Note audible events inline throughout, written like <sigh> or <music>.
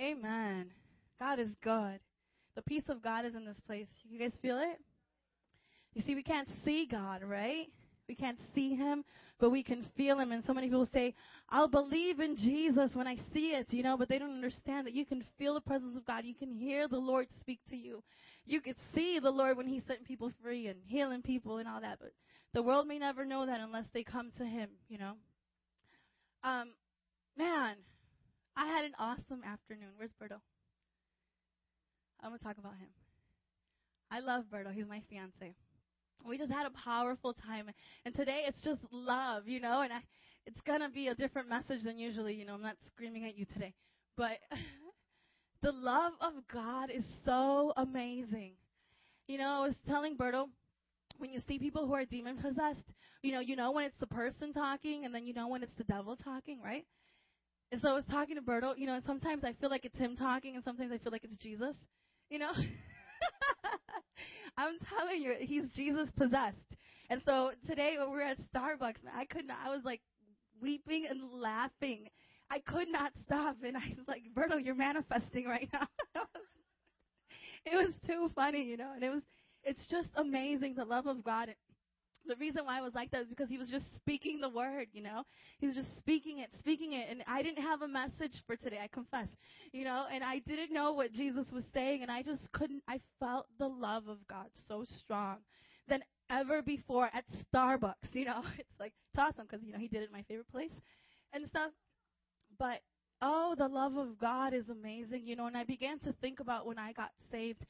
Amen. God is good. The peace of God is in this place. You guys feel it? You see, we can't see God, right? We can't see Him, but we can feel Him. And so many people say, I'll believe in Jesus when I see it, you know, but they don't understand that you can feel the presence of God. You can hear the Lord speak to you. You can see the Lord when He's setting people free and healing people and all that, but the world may never know that unless they come to Him, you know. Um, man, I had an awesome afternoon. Where's Berto? I'm going to talk about him. I love Berto. He's my fiance. We just had a powerful time. And today it's just love, you know, and I, it's going to be a different message than usually, you know, I'm not screaming at you today. But <laughs> the love of God is so amazing. You know, I was telling Berto, when you see people who are demon possessed, you know, you know when it's the person talking and then you know when it's the devil talking, right? And so I was talking to Berto, you know, and sometimes I feel like it's him talking and sometimes I feel like it's Jesus. You know? <laughs> I'm telling you, he's Jesus possessed. And so today when we were at Starbucks, man, I could not, I was like weeping and laughing. I could not stop. And I was like, Berto, you're manifesting right now. <laughs> it was too funny, you know, and it was, it's just amazing the love of God the reason why I was like that is because he was just speaking the word, you know. He was just speaking it, speaking I didn't have a message for today. I confess, you know, and I didn't know what Jesus was saying, and I just couldn't. I felt the love of God so strong than ever before at Starbucks. You know, <laughs> it's like it's awesome because you know he did it in my favorite place and stuff. But oh, the love of God is amazing, you know. And I began to think about when I got saved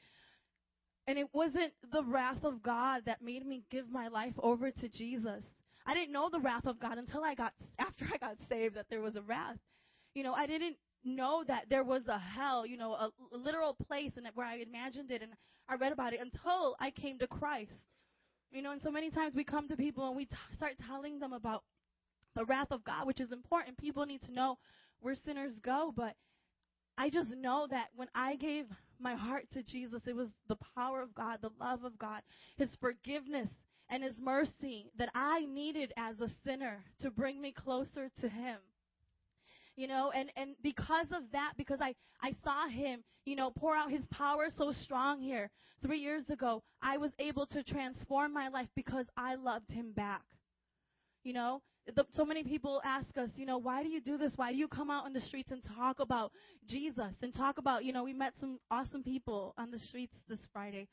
and it wasn't the wrath of God that made me give my life over to Jesus. I didn't know the wrath of God until I got <laughs> after I got saved that there was a wrath. You know, I didn't know that there was a hell, you know, a, a literal place and where I imagined it and I read about it until I came to Christ. You know, and so many times we come to people and we t- start telling them about the wrath of God, which is important. People need to know where sinners go, but I just know that when I gave my heart to Jesus, it was the power of God, the love of God, His forgiveness, and His mercy that I needed as a sinner to bring me closer to Him. You know, and, and because of that, because I, I saw him, you know, pour out his power so strong here three years ago, I was able to transform my life because I loved him back. You know, the, so many people ask us, you know, why do you do this? Why do you come out on the streets and talk about Jesus and talk about, you know, we met some awesome people on the streets this Friday.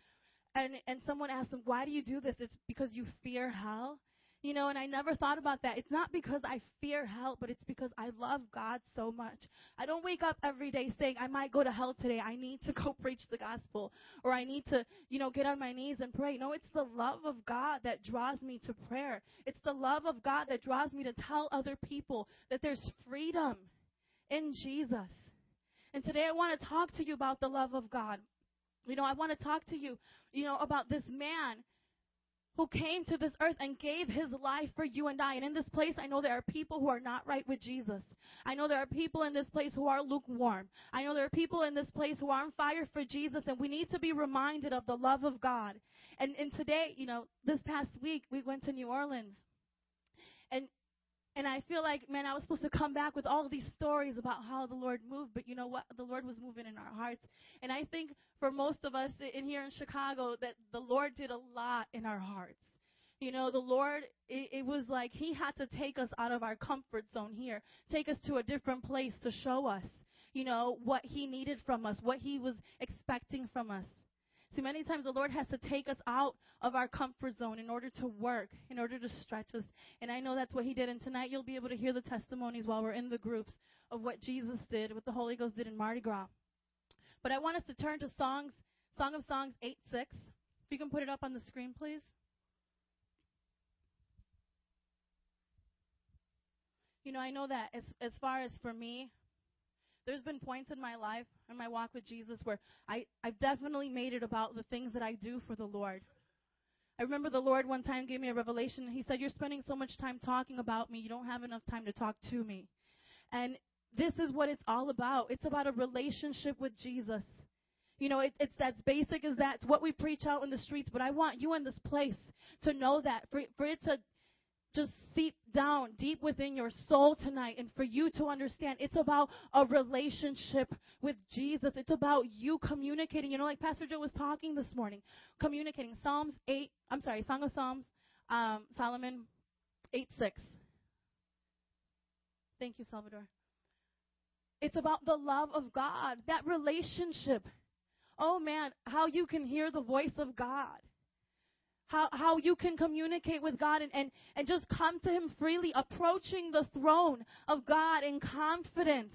And and someone asked them, "Why do you do this?" It's because you fear hell. You know, and I never thought about that. It's not because I fear hell, but it's because I love God so much. I don't wake up every day saying, I might go to hell today. I need to <laughs> go preach the gospel. Or I need to, you know, get on my knees and pray. No, it's the love of God that draws me to prayer. It's the love of God that draws me to tell other people that there's freedom in Jesus. And today I want to talk to you about the love of God. You know, I want to talk to you, you know, about this man who came to this earth and gave his life for you and I. And in this place, I know there are people who are not right with Jesus. I know there are people in this place who are lukewarm. I know there are people in this place who are on fire for Jesus, and we need to be reminded of the love of God. And, and today, you know, this past week, we went to New Orleans. And and I feel like, man, I was supposed to come back with all these stories about how the Lord moved, but you know what? The Lord was moving in our hearts. And I think for most of us in here in Chicago that the Lord did a lot in our hearts. You know, the Lord, it, it was like He had to take us out of our comfort zone here, take us to a different place to show us, you know, what He needed from us, what He was expecting from us. See, many times the Lord has to take us out of our comfort zone in order to work, in order to stretch us. And I know that's what He did. And tonight you'll be able to hear the testimonies while we're in the groups of what Jesus did, what the Holy Ghost did in Mardi Gras. But I want us to turn to songs, Song of Songs 8 6. If you can put it up on the screen, please. You know, I know that as as far as for me, there's been points in my life in my walk with Jesus where I, I've definitely made it about the things that I do for the Lord. I remember the Lord one time gave me a revelation. He said, You're spending so much time talking about me, you don't have enough time to talk to me. And this is what it's all about. It's about a relationship with Jesus. You know, it, it's as basic as that. It's what we preach out in the streets, but I want you in this place to know that, for, for it to just seep down deep within your soul tonight and for you to understand it's about a relationship with Jesus. It's about you communicating. You know, like Pastor Joe was talking this morning, communicating. Psalms 8, I'm sorry, Song of Psalms, um, Solomon 8 6. Thank you, Salvador. It's about the love of God, that relationship. Oh man, how you can hear the voice of God how, how you can communicate with God and, and, and just come to Him freely, approaching the throne of God in confidence.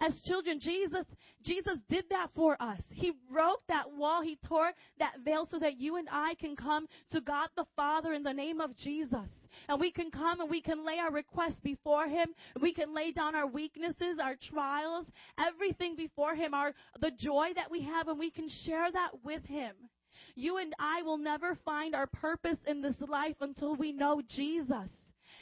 As children, Jesus, Jesus did that for us. He broke that wall. He tore that veil so that you and I can come to God the Father in the name of Jesus. And we can come and we can lay our requests before Him. We can lay down our weaknesses, our trials, everything before Him, our, the joy that we have, and we can share that with Him. You and I will never find our purpose in this life until we know Jesus.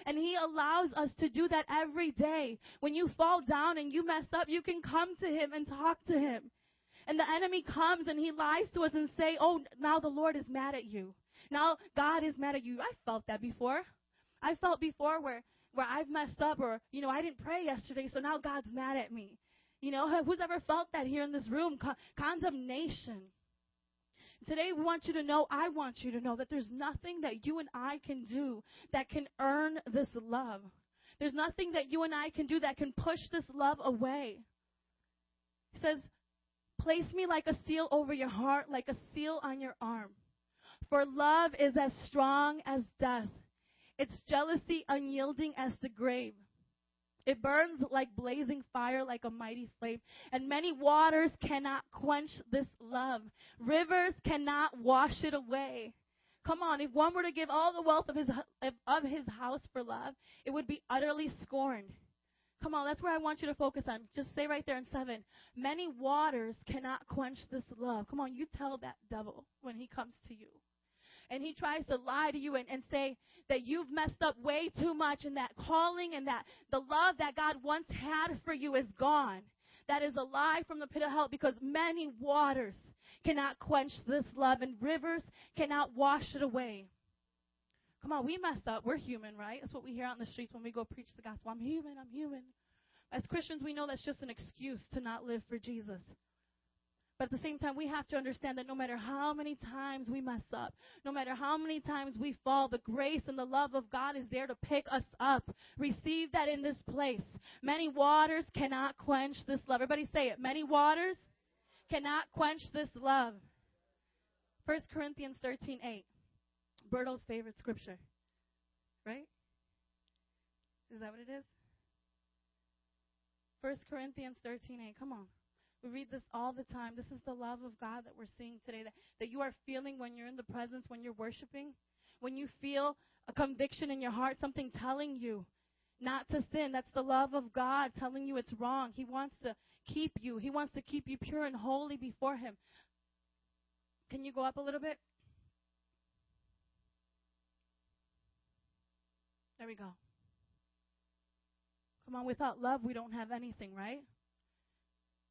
And He allows us to do that every day. When you fall down and you mess up, you can come to Him and talk to Him. And the enemy comes and he lies to us and say, "Oh, now the Lord is mad at you. Now God is mad at you." I felt that before. I felt before where where I've messed up or you know I didn't pray yesterday, so now God's mad at me. You know, who's ever felt that here in this room? Con- condemnation. Today, we want you to know, I want you to know that there's nothing that you and I can do that can earn this love. There's nothing that you and I can do that can push this love away. He says, Place me like a seal over your heart, like a seal on your arm. For love is as strong as death, its jealousy unyielding as the grave. It burns like blazing fire, like a mighty flame. And many waters cannot quench this love. Rivers cannot wash it away. Come on, if one were to give all the wealth of his, of his house for love, it would be utterly scorned. Come on, that's where I want you to focus on. Just say right there in seven. Many waters cannot quench this love. Come on, you tell that devil when he comes to you and he tries to lie to you and, and say that you've messed up way too much and that calling and that the love that God once had for you is gone. That is a lie from the pit of hell because many waters cannot quench this love and rivers cannot wash it away. Come on, we messed up. We're human, right? That's what we hear out in the streets when we go preach the gospel. I'm human, I'm human. As Christians, we know that's just an excuse to not live for Jesus. But at the same time, we have to understand that no matter how many times we mess up, no matter how many times we fall, the grace and the love of God is there to pick us up. Receive that in this place. Many waters cannot quench this love. Everybody say it. Many waters cannot quench this love. 1 Corinthians 13 8. Berto's favorite scripture. Right? Is that what it is? 1 Corinthians 13 8. Come on. We read this all the time. This is the love of God that we're seeing today, that, that you are feeling when you're in the presence, when you're worshiping. When you feel a conviction in your heart, something telling you not to sin. That's the love of God telling you it's wrong. He wants to keep you, He wants to keep you pure and holy before Him. Can you go up a little bit? There we go. Come on, without love, we don't have anything, right?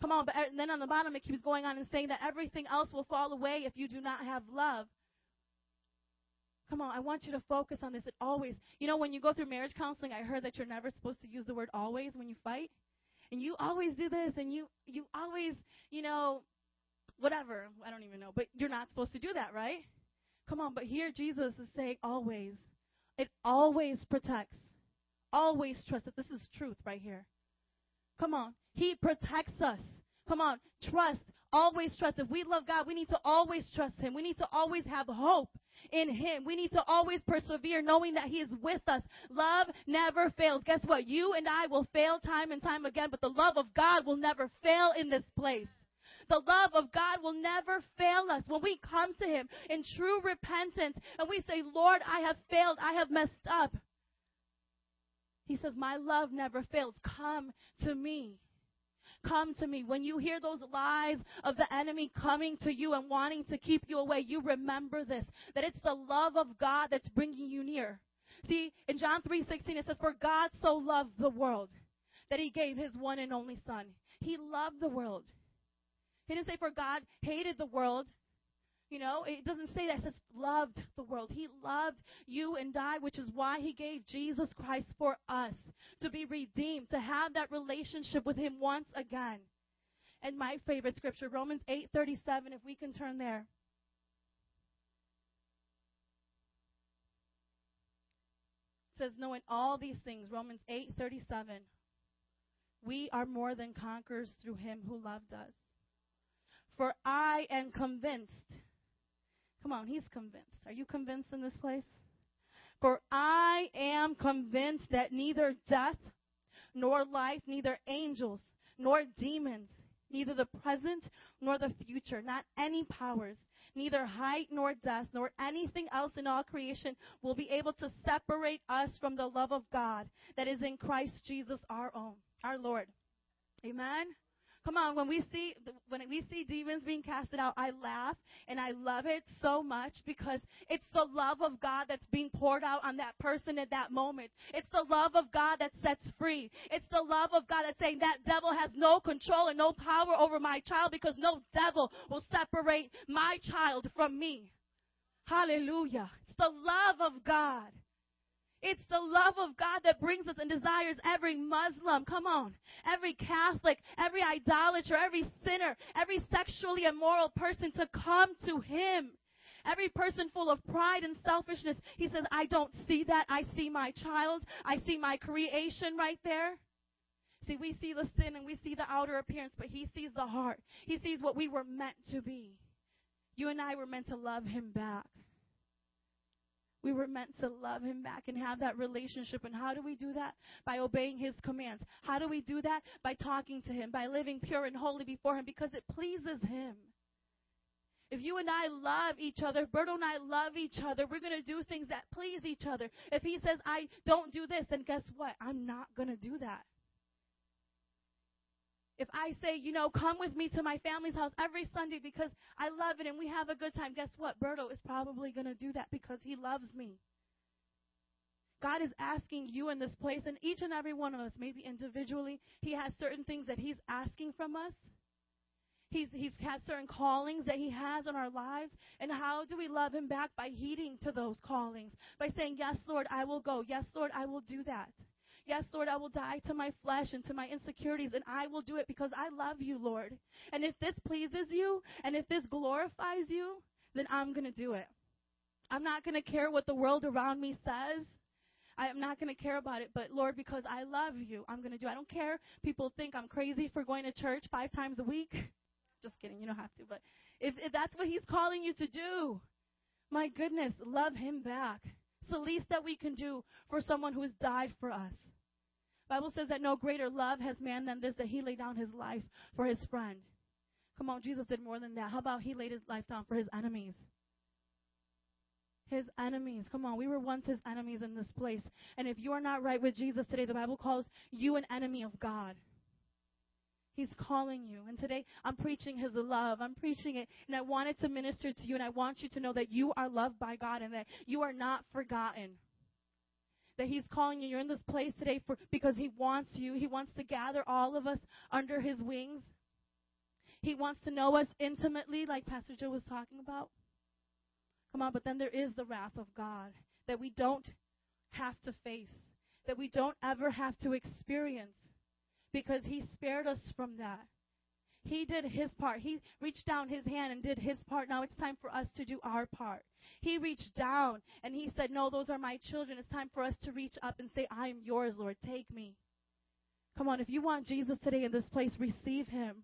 Come on, but uh, then on the bottom it keeps going on and saying that everything else will fall away if you do not have love. Come on, I want you to focus on this. It always, you know, when you go through marriage counseling, I heard that you're never supposed to use the word always when you fight. And you always do this and you you always, you know, whatever, I don't even know, but you're not supposed to do that, right? Come on, but here Jesus is saying always. It always protects. Always trust that this is truth right here. Come on. He protects us. Come on. Trust. Always trust. If we love God, we need to always trust Him. We need to always have hope in Him. We need to always persevere knowing that He is with us. Love never fails. Guess what? You and I will fail time and time again, but the love of God will never fail in this place. The love of God will never fail us. When we come to Him in true repentance and we say, Lord, I have failed, I have messed up. He says, My love never fails. Come to me. Come to me. When you hear those lies of the enemy coming to you and wanting to keep you away, you remember this that it's the love of God that's bringing you near. See, in John 3:16 it says for God so loved the world that he gave his one and only son. He loved the world. He didn't say for God hated the world. You know, it doesn't say that. It says loved the world. He loved you and I, which is why he gave Jesus Christ for us to be redeemed, to have that relationship with him once again. And my favorite scripture, Romans 8:37, if we can turn there. It says, knowing all these things, Romans 8:37, we are more than conquerors through him who loved us. For I am convinced. Come on, he's convinced. Are you convinced in this place? For I am convinced that neither death nor life, neither angels nor demons, neither the present nor the future, not any powers, neither height nor depth, nor anything else in all creation will be able to separate us from the love of God that is in Christ Jesus our own, our Lord. Amen. Come on, when we see when we see demons being casted out, I laugh and I love it so much because it's the love of God that's being poured out on that person at that moment. It's the love of God that sets free. It's the love of God that's saying that devil has no control and no power over my child because no devil will separate my child from me. Hallelujah. It's the love of God. It's the love of God that brings us and desires every Muslim, come on, every Catholic, every idolater, every sinner, every sexually immoral person to come to Him. Every person full of pride and selfishness, He says, I don't see that. I see my child. I see my creation right there. See, we see the sin and we see the outer appearance, but He sees the heart. He sees what we were meant to be. You and I were meant to love Him back. We were meant to love him back and have that relationship. And how do we do that? By obeying his commands. How do we do that? By talking to him, by living pure and holy before him because it pleases him. If you and I love each other, Berto and I love each other, we're going to do things that please each other. If he says, I don't do this, then guess what? I'm not going to do that. If I say, you know, come with me to my family's house every Sunday because I love it and we have a good time, guess what? Berto is probably going to do that because he loves me. God is asking you in this place, and each and every one of us, maybe individually, He has certain things that He's asking from us. He's, he's had certain callings that He has on our lives. And how do we love Him back? By heeding to those callings. By saying, Yes, Lord, I will go. Yes, Lord, I will do that. Yes, Lord, I will die to my flesh and to my insecurities, and I will do it because I love you, Lord. And if this pleases you, and if this glorifies you, then I'm going to do it. I'm not going to care what the world around me says. I am not going to care about it, but Lord, because I love you, I'm going to do it. I don't care. People think I'm crazy for going to church five times a week. <laughs> Just kidding. You don't have to. But if, if that's what He's calling you to do, my goodness, love Him back. It's the least that we can do for someone who has died for us. Bible says that no greater love has man than this, that he laid down his life for his friend. Come on, Jesus did more than that. How about he laid his life down for his enemies? His enemies. Come on, we were once his enemies in this place. And if you are not right with Jesus today, the Bible calls you an enemy of God. He's calling you. And today I'm preaching His love. I'm preaching it. And I wanted to minister to you. And I want you to know that you are loved by God and that you are not forgotten that He's calling you. You're in this place today for because He wants you. He wants to gather all of us under His wings. He wants to know us intimately, like Pastor Joe was talking about. Come on, but then there is the wrath of God that we don't have to face, that we don't ever have to experience, because He spared us from that. He did his part. He reached down his hand and did his part. Now it's time for us to do our part. He reached down and he said, No, those are my children. It's time for us to reach up and say, I am yours, Lord. Take me. Come on, if you want Jesus today in this place, receive him.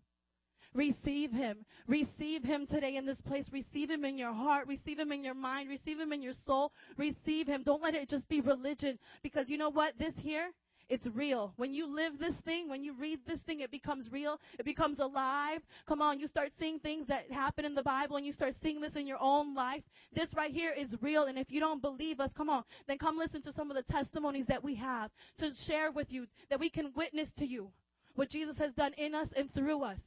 Receive him. Receive him today in this place. Receive him in your heart. Receive him in your mind. Receive him in your soul. Receive him. Don't let it just be religion. Because you know what? This here, It's real. When you live this thing, when you read this thing, it becomes real. It becomes alive. Come on, you start seeing things that happen in the Bible and you start seeing this in your own life. This right here is real. And if you don't believe us, come on, then come listen to some of the testimonies that we have to share with you, that we can witness to you what Jesus has done in us and through us.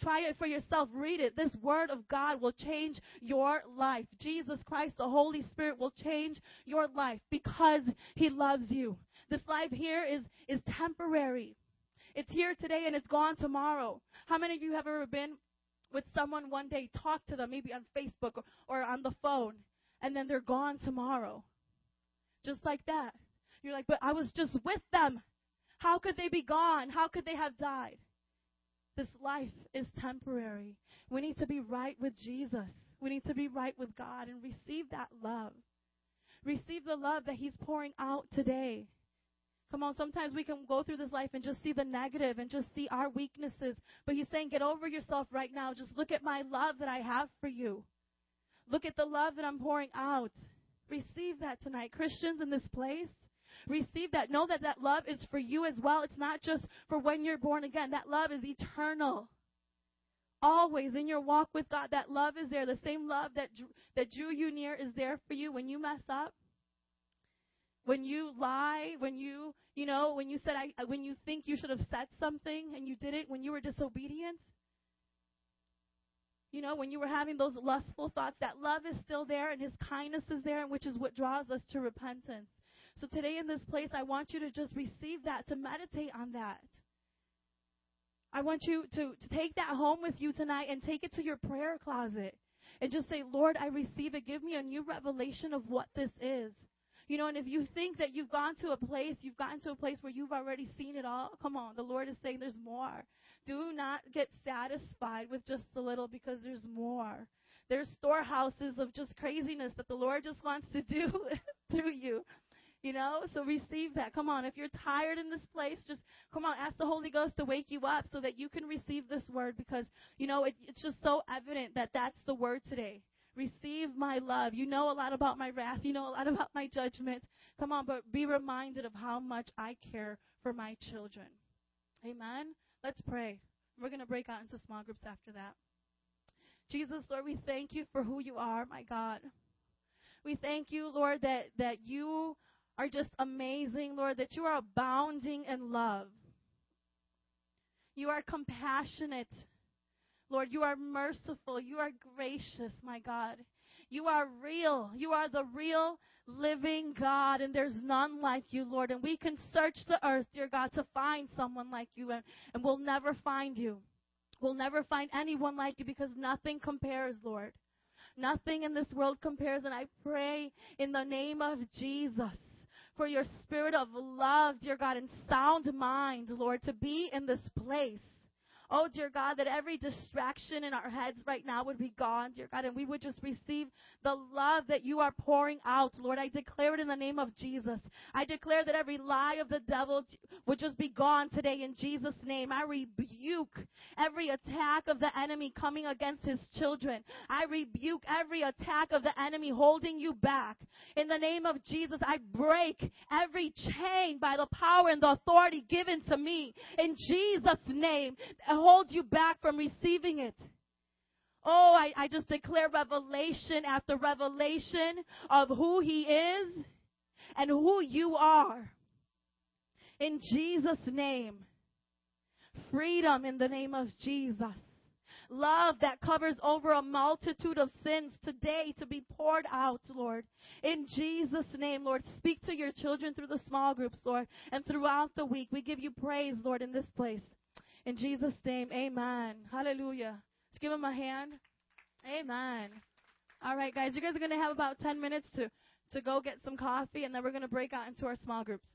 Try it for yourself. Read it. This word of God will change your life. Jesus Christ, the Holy Spirit will change your life because He loves you. This life here is, is temporary. It's here today and it's gone tomorrow. How many of you have ever been with someone one day, talk to them, maybe on Facebook or, or on the phone, and then they're gone tomorrow? Just like that. You're like, but I was just with them. How could they be gone? How could they have died? This life is temporary. We need to be right with Jesus. We need to be right with God and receive that love. Receive the love that He's pouring out today. Come on, sometimes we can go through this life and just see the negative and just see our weaknesses. But He's saying, get over yourself right now. Just look at my love that I have for you. Look at the love that I'm pouring out. Receive that tonight. Christians in this place, receive that. Know that that love is for you as well. It's not just for when you're born again. That love is eternal. Always in your walk with God, that love is there. The same love that that drew you near is there for you when you mess up. When you lie, when you, you know, when you said I when you think you should have said something and you didn't, when you were disobedient. You know, when you were having those lustful thoughts, that love is still there and his kindness is there, and which is what draws us to repentance. So today in this place, I want you to just receive that, to meditate on that. I want you to, to take that home with you tonight and take it to your prayer closet and just say, Lord, I receive it. Give me a new revelation of what this is. You know, and if you think that you've gone to a place, you've gotten to a place where you've already seen it all, come on, the Lord is saying there's more. Do not get satisfied with just a little because there's more. There's storehouses of just craziness that the Lord just wants to do <laughs> through you. You know, so receive that. Come on. If you're tired in this place, just come on, ask the Holy Ghost to wake you up so that you can receive this word because, you know, it, it's just so evident that that's the word today. Receive my love. You know a lot about my wrath. You know a lot about my judgment. Come on, but be reminded of how much I care for my children. Amen. Let's pray. We're going to break out into small groups after that. Jesus, Lord, we thank you for who you are, my God. We thank you, Lord, that, that you are just amazing, Lord, that you are abounding in love. You are compassionate. Lord, you are merciful. You are gracious, my God. You are real. You are the real living God, and there's none like you, Lord. And we can search the earth, dear God, to find someone like you, and, and we'll never find you. We'll never find anyone like you because nothing compares, Lord. Nothing in this world compares, and I pray in the name of Jesus for your spirit of love, dear God, and sound mind, Lord, to be in this place. Oh, dear God, that every distraction in our heads right now would be gone, dear God, and we would just receive the love that you are pouring out, Lord. I declare it in the name of Jesus. I declare that every lie of the devil would just be gone today in Jesus' name. I rebuke every attack of the enemy coming against his children. I rebuke every attack of the enemy holding you back. In the name of Jesus, I break every chain by the power and the authority given to me. In Jesus' name hold you back from receiving it. Oh, I, I just declare revelation after revelation of who He is and who you are. In Jesus' name. Freedom in the name of Jesus. Love that covers over a multitude of sins today to be poured out, Lord. In Jesus' name, Lord, speak to your children through the small groups, Lord, and throughout the week. We give you praise, Lord, in this place. In Jesus' name, amen. Hallelujah. Let's give him a hand. Amen. All right, guys, you guys are going to have about 10 minutes to, to go get some coffee, and then we're going to break out into our small groups.